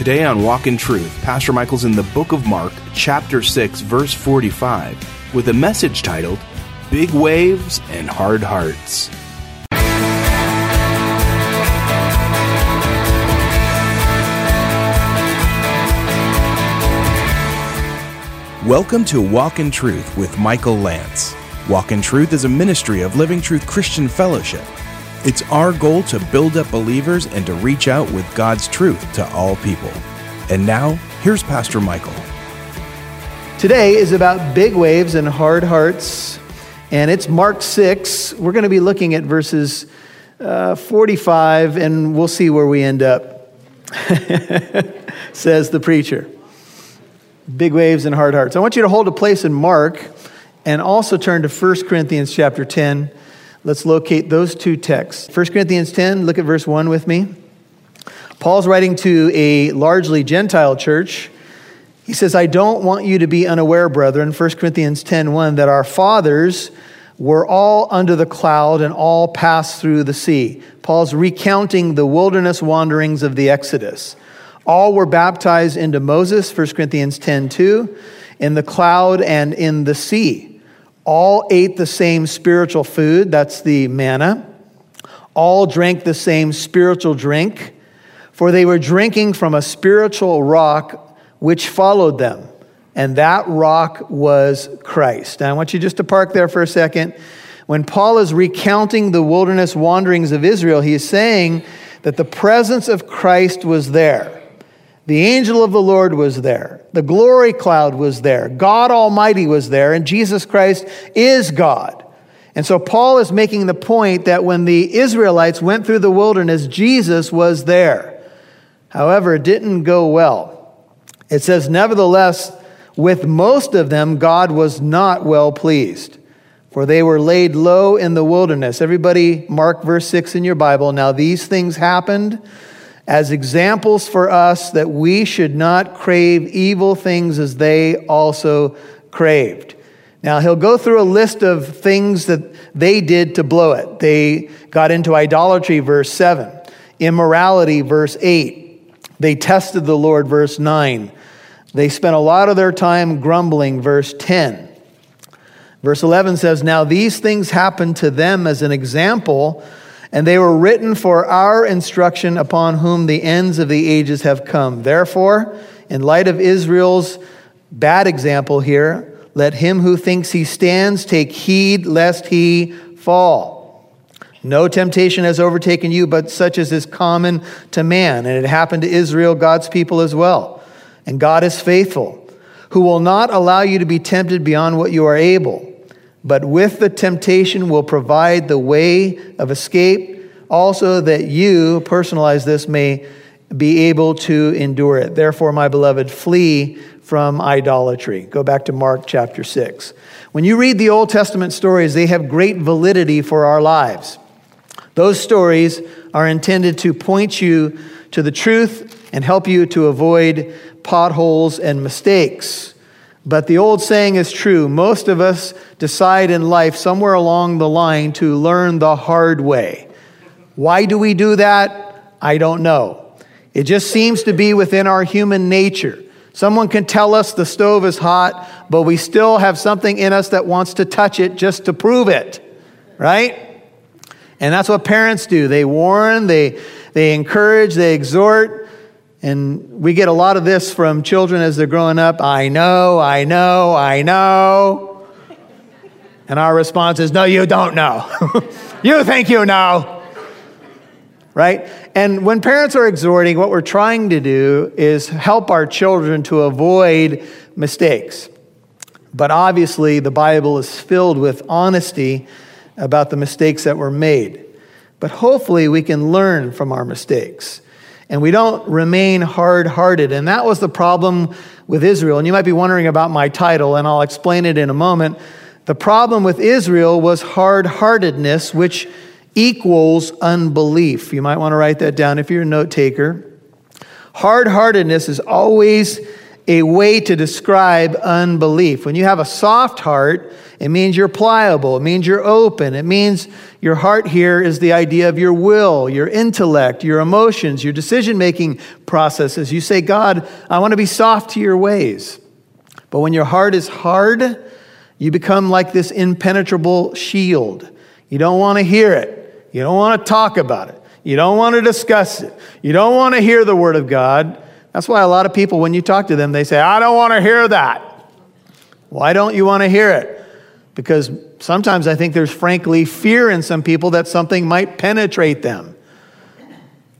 Today on Walk in Truth, Pastor Michael's in the book of Mark, chapter 6, verse 45, with a message titled Big Waves and Hard Hearts. Welcome to Walk in Truth with Michael Lance. Walk in Truth is a ministry of Living Truth Christian Fellowship. It's our goal to build up believers and to reach out with God's truth to all people. And now, here's Pastor Michael. Today is about big waves and hard hearts, and it's Mark 6. We're going to be looking at verses uh, 45, and we'll see where we end up, says the preacher. Big waves and hard hearts. I want you to hold a place in Mark and also turn to 1 Corinthians chapter 10. Let's locate those two texts. 1 Corinthians 10, look at verse 1 with me. Paul's writing to a largely Gentile church. He says, I don't want you to be unaware, brethren, 1 Corinthians 10 1, that our fathers were all under the cloud and all passed through the sea. Paul's recounting the wilderness wanderings of the Exodus. All were baptized into Moses, 1 Corinthians 10 2, in the cloud and in the sea all ate the same spiritual food, that's the manna. All drank the same spiritual drink, for they were drinking from a spiritual rock which followed them, and that rock was Christ. Now, I want you just to park there for a second. When Paul is recounting the wilderness wanderings of Israel, he is saying that the presence of Christ was there. The angel of the Lord was there. The glory cloud was there. God Almighty was there, and Jesus Christ is God. And so Paul is making the point that when the Israelites went through the wilderness, Jesus was there. However, it didn't go well. It says, Nevertheless, with most of them, God was not well pleased, for they were laid low in the wilderness. Everybody, mark verse 6 in your Bible. Now, these things happened as examples for us that we should not crave evil things as they also craved. Now, he'll go through a list of things that they did to blow it. They got into idolatry, verse 7, immorality, verse 8. They tested the Lord, verse 9. They spent a lot of their time grumbling, verse 10. Verse 11 says, Now these things happened to them as an example and they were written for our instruction upon whom the ends of the ages have come. Therefore, in light of Israel's bad example here, let him who thinks he stands take heed lest he fall. No temptation has overtaken you, but such as is common to man. And it happened to Israel, God's people as well. And God is faithful, who will not allow you to be tempted beyond what you are able but with the temptation will provide the way of escape, also that you, personalize this, may be able to endure it. Therefore, my beloved, flee from idolatry. Go back to Mark chapter 6. When you read the Old Testament stories, they have great validity for our lives. Those stories are intended to point you to the truth and help you to avoid potholes and mistakes. But the old saying is true. Most of us decide in life somewhere along the line to learn the hard way. Why do we do that? I don't know. It just seems to be within our human nature. Someone can tell us the stove is hot, but we still have something in us that wants to touch it just to prove it, right? And that's what parents do. They warn, they, they encourage, they exhort, and we get a lot of this from children as they're growing up I know, I know, I know. And our response is, No, you don't know. you think you know. Right? And when parents are exhorting, what we're trying to do is help our children to avoid mistakes. But obviously, the Bible is filled with honesty about the mistakes that were made. But hopefully, we can learn from our mistakes and we don't remain hard hearted. And that was the problem with Israel. And you might be wondering about my title, and I'll explain it in a moment. The problem with Israel was hard heartedness, which equals unbelief. You might want to write that down if you're a note taker. Hard heartedness is always a way to describe unbelief. When you have a soft heart, It means you're pliable. It means you're open. It means your heart here is the idea of your will, your intellect, your emotions, your decision making processes. You say, God, I want to be soft to your ways. But when your heart is hard, you become like this impenetrable shield. You don't want to hear it. You don't want to talk about it. You don't want to discuss it. You don't want to hear the word of God. That's why a lot of people, when you talk to them, they say, I don't want to hear that. Why don't you want to hear it? Because sometimes I think there's frankly fear in some people that something might penetrate them.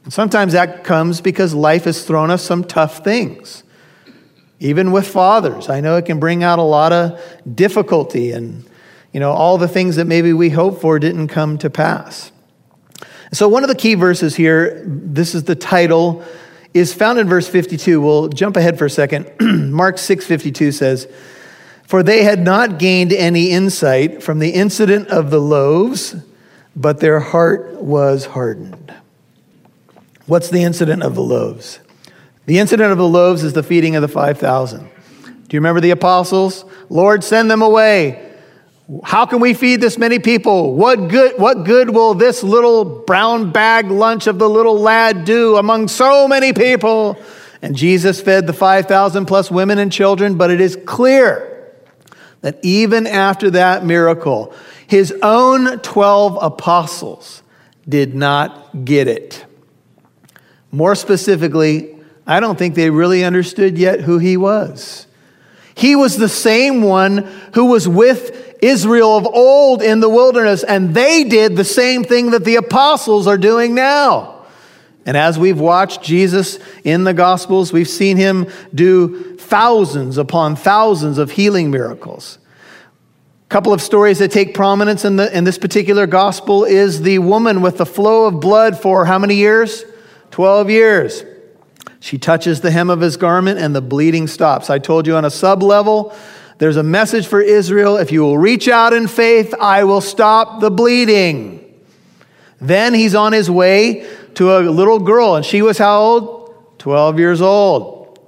And sometimes that comes because life has thrown us some tough things. Even with fathers, I know it can bring out a lot of difficulty and you know all the things that maybe we hoped for didn't come to pass. So one of the key verses here, this is the title, is found in verse 52. We'll jump ahead for a second. Mark 6:52 says, "For they had not gained any insight from the incident of the loaves, but their heart was hardened." What's the incident of the loaves? The incident of the loaves is the feeding of the 5,000. Do you remember the apostles? Lord, send them away. How can we feed this many people? What good, what good will this little brown bag lunch of the little lad do among so many people? And Jesus fed the 5,000 plus women and children, but it is clear that even after that miracle, his own 12 apostles did not get it. More specifically, I don't think they really understood yet who he was. He was the same one who was with Israel of old in the wilderness, and they did the same thing that the apostles are doing now. And as we've watched Jesus in the Gospels, we've seen him do thousands upon thousands of healing miracles. A couple of stories that take prominence in, the, in this particular gospel is the woman with the flow of blood for how many years? 12 years. She touches the hem of his garment and the bleeding stops. I told you on a sub level, there's a message for Israel. If you will reach out in faith, I will stop the bleeding. Then he's on his way to a little girl, and she was how old? 12 years old.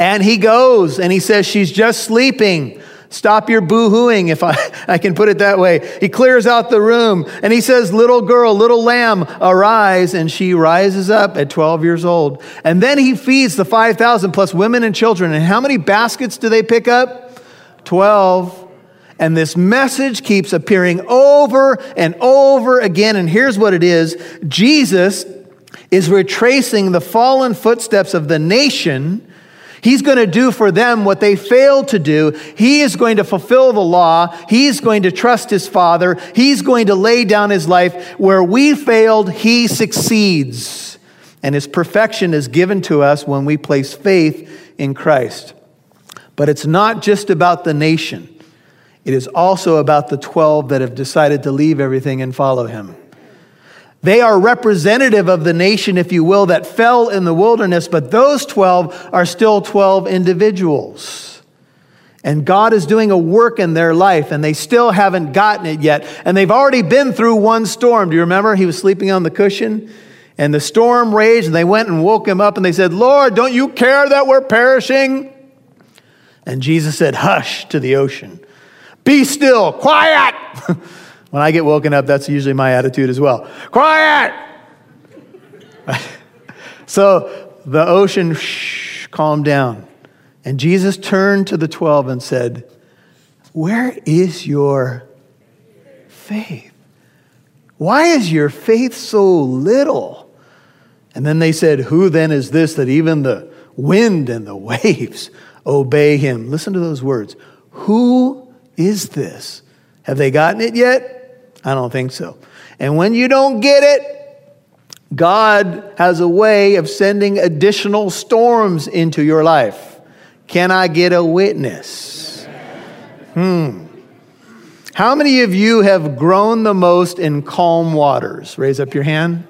And he goes and he says, She's just sleeping. Stop your boo hooing, if I, I can put it that way. He clears out the room and he says, Little girl, little lamb, arise. And she rises up at 12 years old. And then he feeds the 5,000 plus women and children. And how many baskets do they pick up? 12. And this message keeps appearing over and over again. And here's what it is Jesus is retracing the fallen footsteps of the nation. He's going to do for them what they failed to do. He is going to fulfill the law. He's going to trust his Father. He's going to lay down his life. Where we failed, he succeeds. And his perfection is given to us when we place faith in Christ. But it's not just about the nation, it is also about the 12 that have decided to leave everything and follow him. They are representative of the nation, if you will, that fell in the wilderness, but those 12 are still 12 individuals. And God is doing a work in their life, and they still haven't gotten it yet. And they've already been through one storm. Do you remember? He was sleeping on the cushion, and the storm raged, and they went and woke him up, and they said, Lord, don't you care that we're perishing? And Jesus said, Hush to the ocean. Be still, quiet. when I get woken up, that's usually my attitude as well. Quiet. so the ocean shh, calmed down. And Jesus turned to the 12 and said, Where is your faith? Why is your faith so little? And then they said, Who then is this that even the wind and the waves obey him. Listen to those words. Who is this? Have they gotten it yet? I don't think so. And when you don't get it, God has a way of sending additional storms into your life. Can I get a witness? Hmm. How many of you have grown the most in calm waters? Raise up your hand.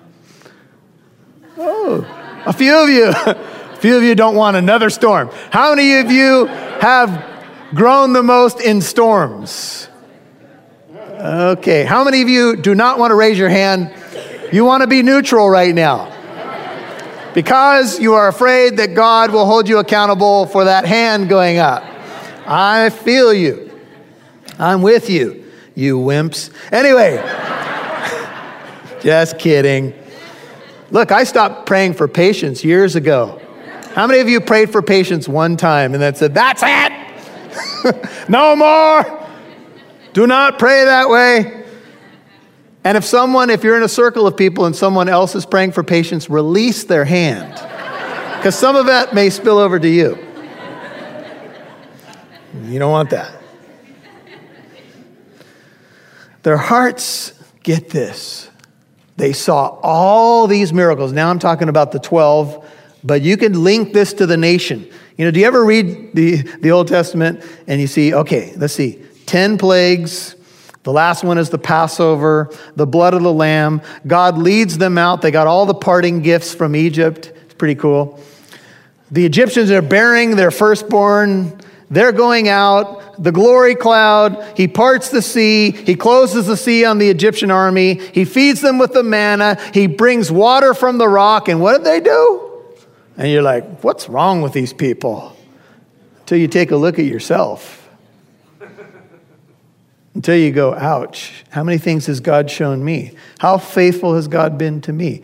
Oh, a few of you. a few of you don't want another storm. How many of you have grown the most in storms? Okay. How many of you do not want to raise your hand? You want to be neutral right now. Because you are afraid that God will hold you accountable for that hand going up. I feel you. I'm with you, you wimps. Anyway, just kidding. Look, I stopped praying for patience years ago. How many of you prayed for patience one time and then said, That's it? no more. Do not pray that way. And if someone, if you're in a circle of people and someone else is praying for patience, release their hand. Because some of that may spill over to you. You don't want that. Their hearts get this. They saw all these miracles. Now I'm talking about the 12, but you can link this to the nation. You know, do you ever read the, the Old Testament and you see, okay, let's see, 10 plagues. The last one is the Passover, the blood of the Lamb. God leads them out. They got all the parting gifts from Egypt. It's pretty cool. The Egyptians are bearing their firstborn. They're going out. The glory cloud, he parts the sea. He closes the sea on the Egyptian army. He feeds them with the manna. He brings water from the rock. And what did they do? And you're like, what's wrong with these people? Until you take a look at yourself until you go, ouch, how many things has God shown me? How faithful has God been to me?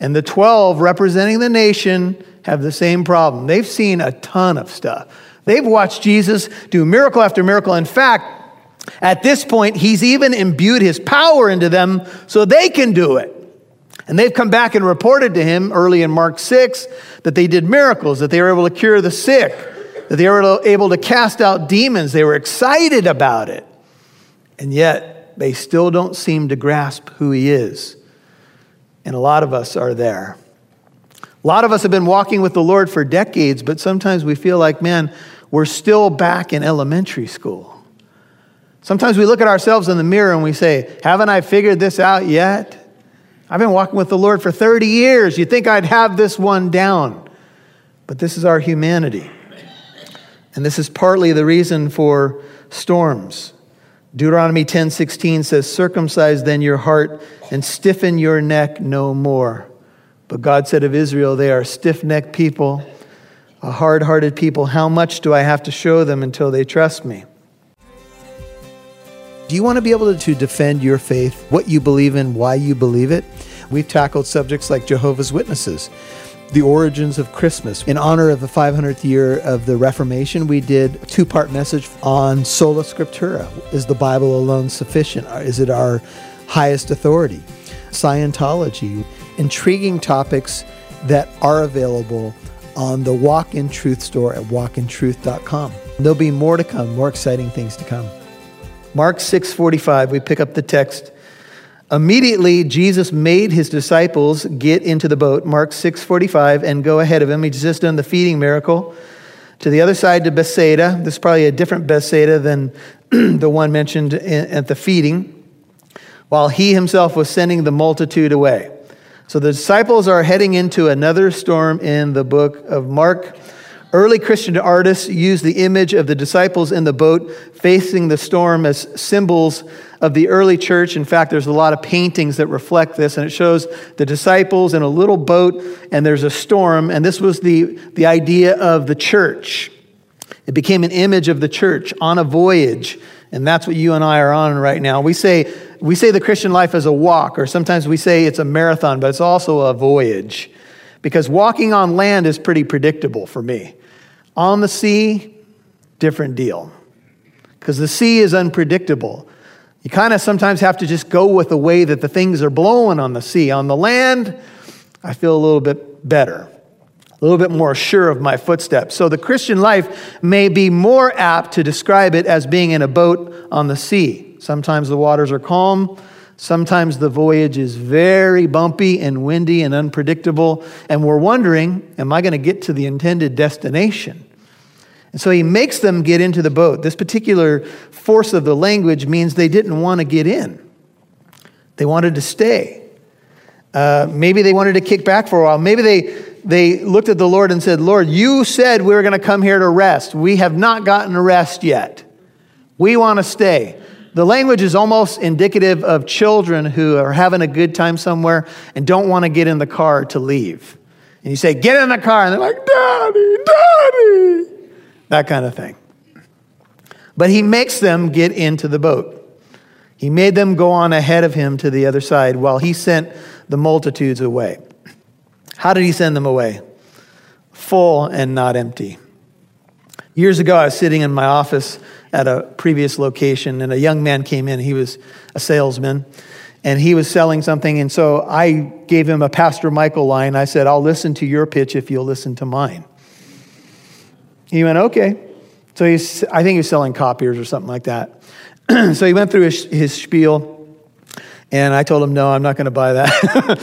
And the 12 representing the nation have the same problem. They've seen a ton of stuff. They've watched Jesus do miracle after miracle. In fact, at this point, he's even imbued his power into them so they can do it. And they've come back and reported to him early in Mark 6 that they did miracles, that they were able to cure the sick, that they were able to cast out demons. They were excited about it. And yet, they still don't seem to grasp who He is. And a lot of us are there. A lot of us have been walking with the Lord for decades, but sometimes we feel like, man, we're still back in elementary school. Sometimes we look at ourselves in the mirror and we say, Haven't I figured this out yet? I've been walking with the Lord for 30 years. You'd think I'd have this one down. But this is our humanity. And this is partly the reason for storms. Deuteronomy 10:16 says, "Circumcise then your heart and stiffen your neck no more." But God said of Israel, they are stiff-necked people, a hard-hearted people. How much do I have to show them until they trust me? Do you want to be able to defend your faith, what you believe in, why you believe it? We've tackled subjects like Jehovah's Witnesses, the origins of Christmas. In honor of the 500th year of the Reformation, we did a two part message on sola scriptura. Is the Bible alone sufficient? Is it our highest authority? Scientology, intriguing topics that are available on the Walk in Truth store at walkintruth.com. There'll be more to come, more exciting things to come. Mark 6:45, we pick up the text Immediately, Jesus made his disciples get into the boat, Mark 6:45, and go ahead of him. He's just done the feeding miracle to the other side to Bethsaida. This is probably a different Bethsaida than the one mentioned at the feeding, while he himself was sending the multitude away. So the disciples are heading into another storm in the book of Mark. Early Christian artists used the image of the disciples in the boat facing the storm as symbols of the early church. In fact, there's a lot of paintings that reflect this, and it shows the disciples in a little boat, and there's a storm, and this was the, the idea of the church. It became an image of the church on a voyage, and that's what you and I are on right now. We say, we say the Christian life is a walk, or sometimes we say it's a marathon, but it's also a voyage. Because walking on land is pretty predictable for me. On the sea, different deal. Because the sea is unpredictable. You kind of sometimes have to just go with the way that the things are blowing on the sea. On the land, I feel a little bit better, a little bit more sure of my footsteps. So the Christian life may be more apt to describe it as being in a boat on the sea. Sometimes the waters are calm. Sometimes the voyage is very bumpy and windy and unpredictable, and we're wondering, am I going to get to the intended destination? And so he makes them get into the boat. This particular force of the language means they didn't want to get in, they wanted to stay. Uh, maybe they wanted to kick back for a while. Maybe they, they looked at the Lord and said, Lord, you said we were going to come here to rest. We have not gotten a rest yet. We want to stay. The language is almost indicative of children who are having a good time somewhere and don't want to get in the car to leave. And you say, Get in the car. And they're like, Daddy, Daddy. That kind of thing. But he makes them get into the boat. He made them go on ahead of him to the other side while he sent the multitudes away. How did he send them away? Full and not empty. Years ago, I was sitting in my office at a previous location, and a young man came in. He was a salesman, and he was selling something. And so I gave him a Pastor Michael line. I said, I'll listen to your pitch if you'll listen to mine. He went, okay. So he's, I think he was selling copiers or something like that. so he went through his, his spiel, and I told him, no, I'm not going to buy that.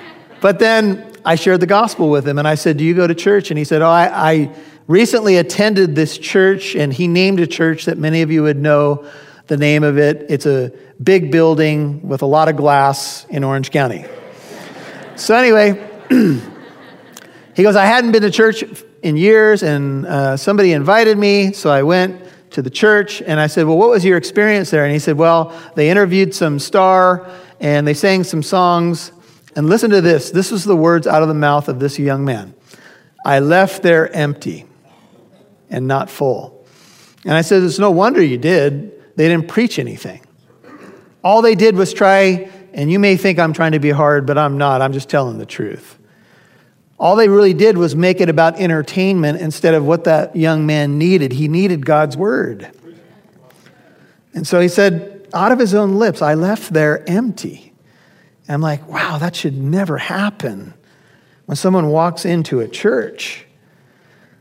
but then I shared the gospel with him, and I said, Do you go to church? And he said, Oh, I, I recently attended this church, and he named a church that many of you would know the name of it. It's a big building with a lot of glass in Orange County. so, anyway, he goes, I hadn't been to church in years, and uh, somebody invited me, so I went to the church and I said, Well, what was your experience there? And he said, Well, they interviewed some star and they sang some songs. And listen to this this was the words out of the mouth of this young man I left there empty and not full. And I said, It's no wonder you did. They didn't preach anything. All they did was try, and you may think I'm trying to be hard, but I'm not. I'm just telling the truth. All they really did was make it about entertainment instead of what that young man needed. He needed God's word. And so he said, out of his own lips, I left there empty. And I'm like, wow, that should never happen when someone walks into a church.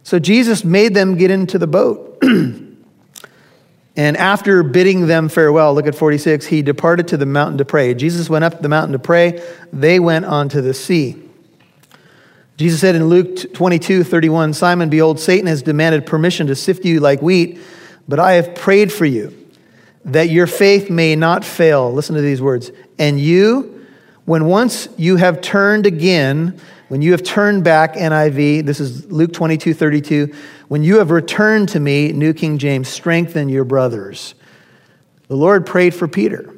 So Jesus made them get into the boat. and after bidding them farewell, look at 46, he departed to the mountain to pray. Jesus went up the mountain to pray. They went onto the sea. Jesus said in Luke 22 31, Simon, behold, Satan has demanded permission to sift you like wheat, but I have prayed for you that your faith may not fail. Listen to these words. And you, when once you have turned again, when you have turned back, NIV, this is Luke 22 32, when you have returned to me, New King James, strengthen your brothers. The Lord prayed for Peter.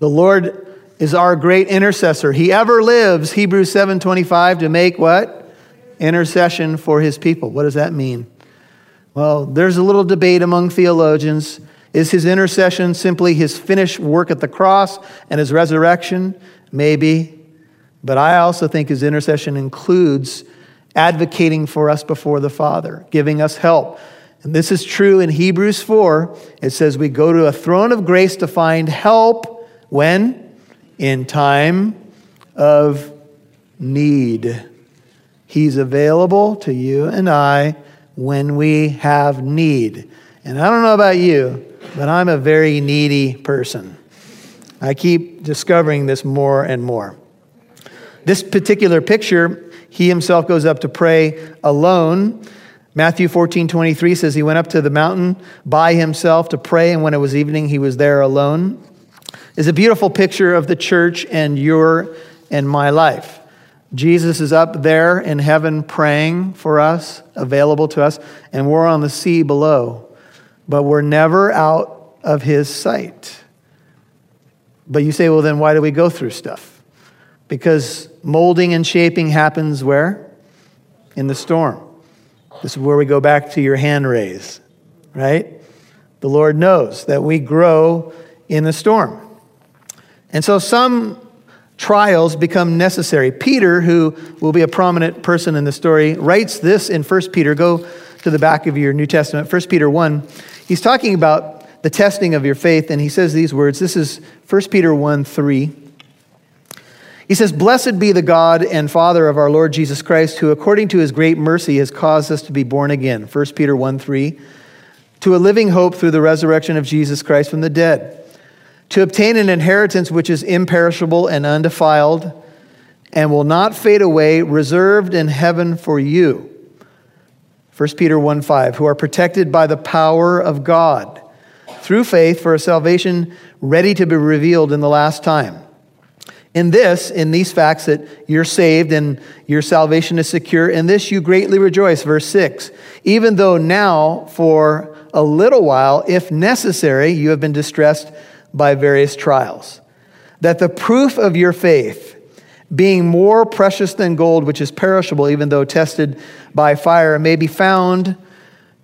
The Lord is our great intercessor. He ever lives, Hebrews 7:25, to make what? Intercession for his people. What does that mean? Well, there's a little debate among theologians. Is his intercession simply his finished work at the cross and his resurrection? Maybe. But I also think his intercession includes advocating for us before the Father, giving us help. And this is true in Hebrews 4. It says we go to a throne of grace to find help when? In time of need. He's available to you and I when we have need. And I don't know about you, but I'm a very needy person. I keep discovering this more and more. This particular picture, he himself goes up to pray alone. Matthew 14, 23 says he went up to the mountain by himself to pray, and when it was evening, he was there alone is a beautiful picture of the church and your and my life. Jesus is up there in heaven praying for us, available to us, and we're on the sea below, but we're never out of his sight. But you say, well, then why do we go through stuff? Because molding and shaping happens where? In the storm. This is where we go back to your hand raise, right? The Lord knows that we grow in the storm. And so some trials become necessary. Peter, who will be a prominent person in the story, writes this in 1 Peter. Go to the back of your New Testament, 1 Peter 1. He's talking about the testing of your faith, and he says these words. This is 1 Peter 1 3. He says, Blessed be the God and Father of our Lord Jesus Christ, who according to his great mercy has caused us to be born again. 1 Peter 1 3. To a living hope through the resurrection of Jesus Christ from the dead to obtain an inheritance which is imperishable and undefiled and will not fade away, reserved in heaven for you. 1 Peter 1 5, who are protected by the power of God through faith for a salvation ready to be revealed in the last time. In this, in these facts that you're saved and your salvation is secure, in this you greatly rejoice. Verse 6 Even though now, for a little while, if necessary, you have been distressed by various trials. That the proof of your faith, being more precious than gold, which is perishable, even though tested by fire, may be found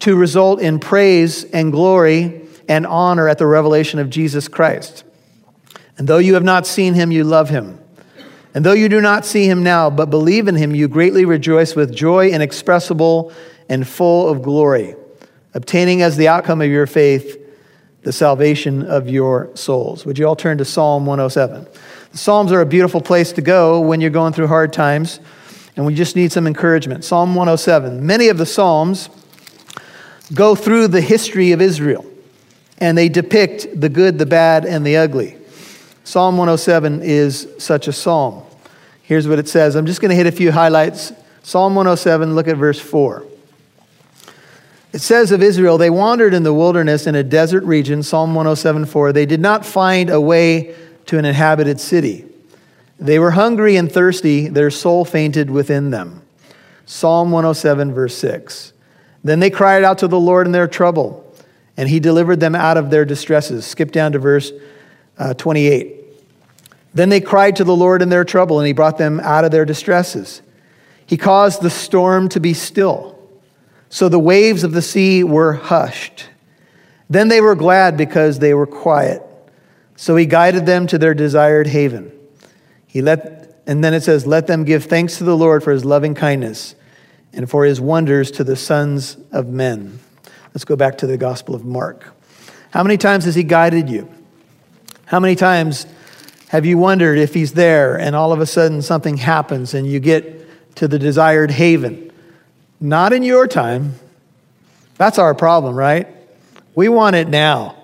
to result in praise and glory and honor at the revelation of Jesus Christ. And though you have not seen him, you love him. And though you do not see him now, but believe in him, you greatly rejoice with joy inexpressible and full of glory, obtaining as the outcome of your faith the salvation of your souls. Would you all turn to Psalm 107? The Psalms are a beautiful place to go when you're going through hard times and we just need some encouragement. Psalm 107. Many of the Psalms go through the history of Israel and they depict the good, the bad, and the ugly. Psalm 107 is such a psalm. Here's what it says. I'm just going to hit a few highlights. Psalm 107, look at verse 4. It says of Israel, they wandered in the wilderness in a desert region, Psalm 107 4. They did not find a way to an inhabited city. They were hungry and thirsty, their soul fainted within them. Psalm 107, verse 6. Then they cried out to the Lord in their trouble, and he delivered them out of their distresses. Skip down to verse uh, 28. Then they cried to the Lord in their trouble, and he brought them out of their distresses. He caused the storm to be still, so the waves of the sea were hushed. Then they were glad because they were quiet. So he guided them to their desired haven. He let, and then it says, Let them give thanks to the Lord for his loving kindness and for his wonders to the sons of men. Let's go back to the Gospel of Mark. How many times has he guided you? How many times have you wondered if he's there and all of a sudden something happens and you get to the desired haven? Not in your time. That's our problem, right? We want it now.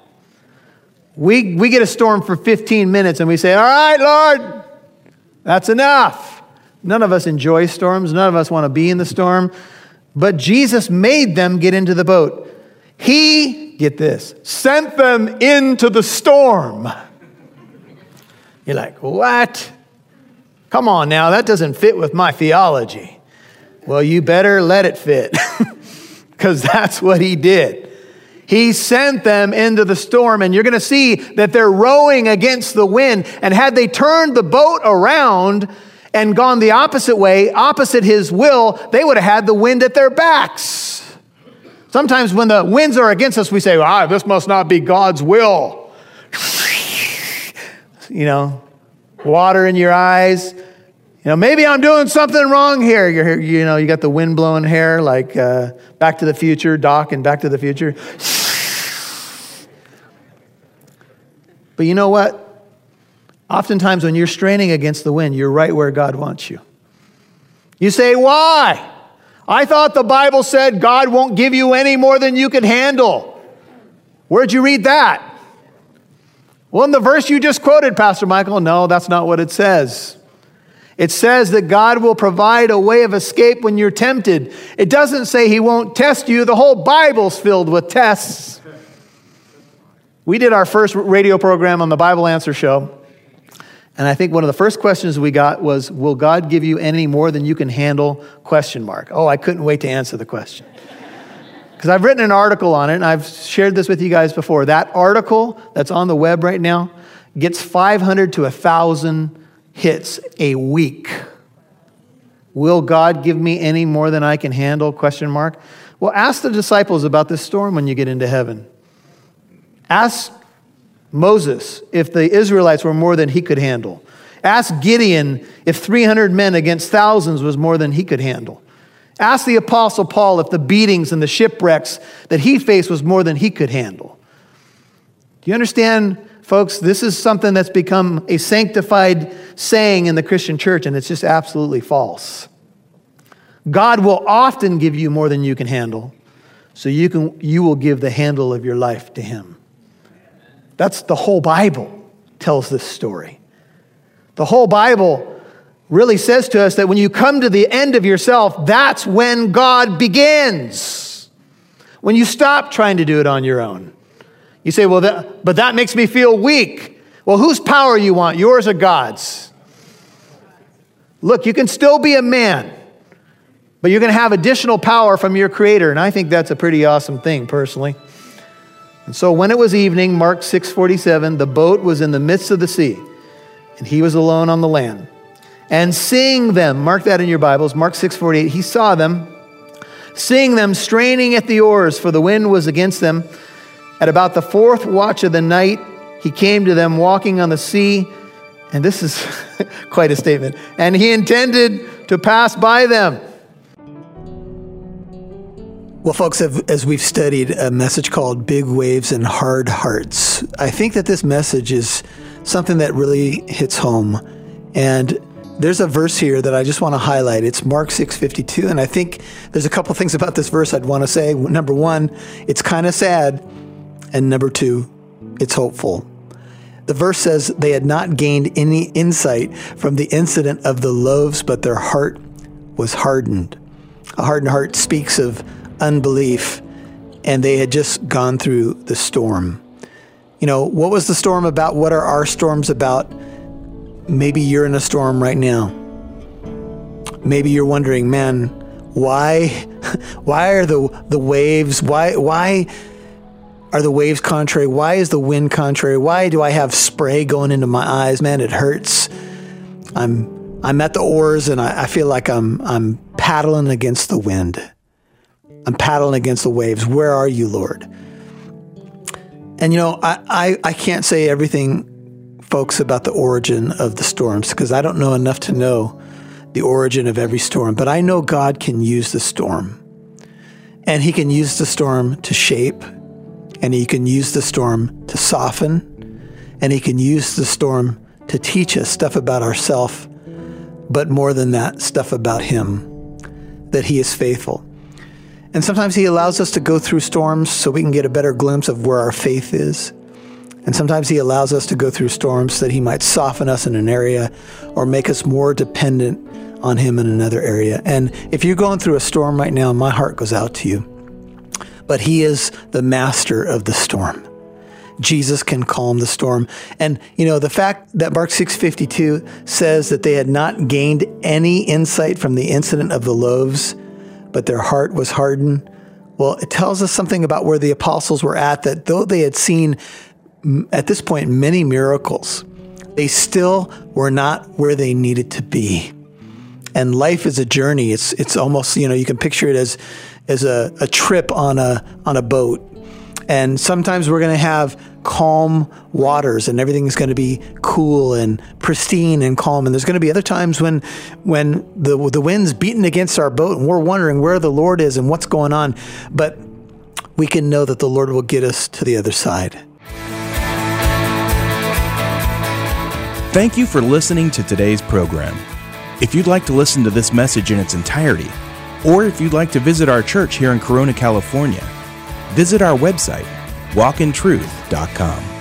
We, we get a storm for 15 minutes and we say, All right, Lord, that's enough. None of us enjoy storms. None of us want to be in the storm. But Jesus made them get into the boat. He, get this, sent them into the storm. You're like, what? Come on now, that doesn't fit with my theology. Well, you better let it fit, because that's what he did. He sent them into the storm, and you're going to see that they're rowing against the wind. And had they turned the boat around and gone the opposite way, opposite his will, they would have had the wind at their backs. Sometimes when the winds are against us, we say, ah, this must not be God's will you know, water in your eyes. You know, maybe I'm doing something wrong here. You're, you know, you got the wind blowing hair like uh, Back to the Future, Doc and Back to the Future. But you know what? Oftentimes, when you're straining against the wind, you're right where God wants you. You say, Why? I thought the Bible said God won't give you any more than you can handle. Where'd you read that? Well, in the verse you just quoted, Pastor Michael, no, that's not what it says. It says that God will provide a way of escape when you're tempted. It doesn't say He won't test you. The whole Bible's filled with tests. We did our first radio program on the Bible Answer Show. And I think one of the first questions we got was, Will God give you any more than you can handle? Question mark. Oh, I couldn't wait to answer the question because I've written an article on it and I've shared this with you guys before. That article that's on the web right now gets 500 to 1,000 hits a week. Will God give me any more than I can handle? Question mark. Well, ask the disciples about this storm when you get into heaven. Ask Moses if the Israelites were more than he could handle. Ask Gideon if 300 men against thousands was more than he could handle. Ask the Apostle Paul if the beatings and the shipwrecks that he faced was more than he could handle. Do you understand, folks? This is something that's become a sanctified saying in the Christian church, and it's just absolutely false. God will often give you more than you can handle, so you, can, you will give the handle of your life to Him. That's the whole Bible tells this story. The whole Bible really says to us that when you come to the end of yourself, that's when God begins. When you stop trying to do it on your own. You say, well, that, but that makes me feel weak. Well, whose power you want, yours or God's? Look, you can still be a man, but you're going to have additional power from your Creator, and I think that's a pretty awesome thing, personally. And so when it was evening, Mark 6:47, the boat was in the midst of the sea, and he was alone on the land and seeing them, mark that in your Bibles, Mark 6 48, he saw them seeing them straining at the oars, for the wind was against them. At about the fourth watch of the night, he came to them walking on the sea. And this is quite a statement. And he intended to pass by them. Well, folks, as we've studied a message called Big Waves and Hard Hearts, I think that this message is something that really hits home. And there's a verse here that I just want to highlight. It's Mark 6:52 and I think there's a couple things about this verse I'd want to say. Number 1, it's kind of sad, and number 2, it's hopeful. The verse says they had not gained any insight from the incident of the loaves, but their heart was hardened. A hardened heart speaks of unbelief, and they had just gone through the storm. You know, what was the storm about? What are our storms about? Maybe you're in a storm right now. Maybe you're wondering, man, why why are the the waves why why are the waves contrary? Why is the wind contrary? Why do I have spray going into my eyes? Man, it hurts. I'm I'm at the oars and I, I feel like I'm I'm paddling against the wind. I'm paddling against the waves. Where are you, Lord? And you know, I, I, I can't say everything, folks, about the origin of the storms because I don't know enough to know the origin of every storm, but I know God can use the storm. And He can use the storm to shape, and He can use the storm to soften, and He can use the storm to teach us stuff about ourselves, but more than that, stuff about Him, that He is faithful. And sometimes He allows us to go through storms so we can get a better glimpse of where our faith is. And sometimes He allows us to go through storms that He might soften us in an area or make us more dependent on Him in another area. And if you're going through a storm right now, my heart goes out to you. But He is the master of the storm. Jesus can calm the storm. And you know, the fact that Mark 6:52 says that they had not gained any insight from the incident of the loaves but their heart was hardened. Well, it tells us something about where the apostles were at, that though they had seen at this point many miracles, they still were not where they needed to be. And life is a journey. It's it's almost, you know, you can picture it as as a, a trip on a on a boat. And sometimes we're going to have calm waters and everything's going to be cool and pristine and calm. And there's going to be other times when, when the, the wind's beating against our boat and we're wondering where the Lord is and what's going on. But we can know that the Lord will get us to the other side. Thank you for listening to today's program. If you'd like to listen to this message in its entirety, or if you'd like to visit our church here in Corona, California, visit our website, walkintruth.com.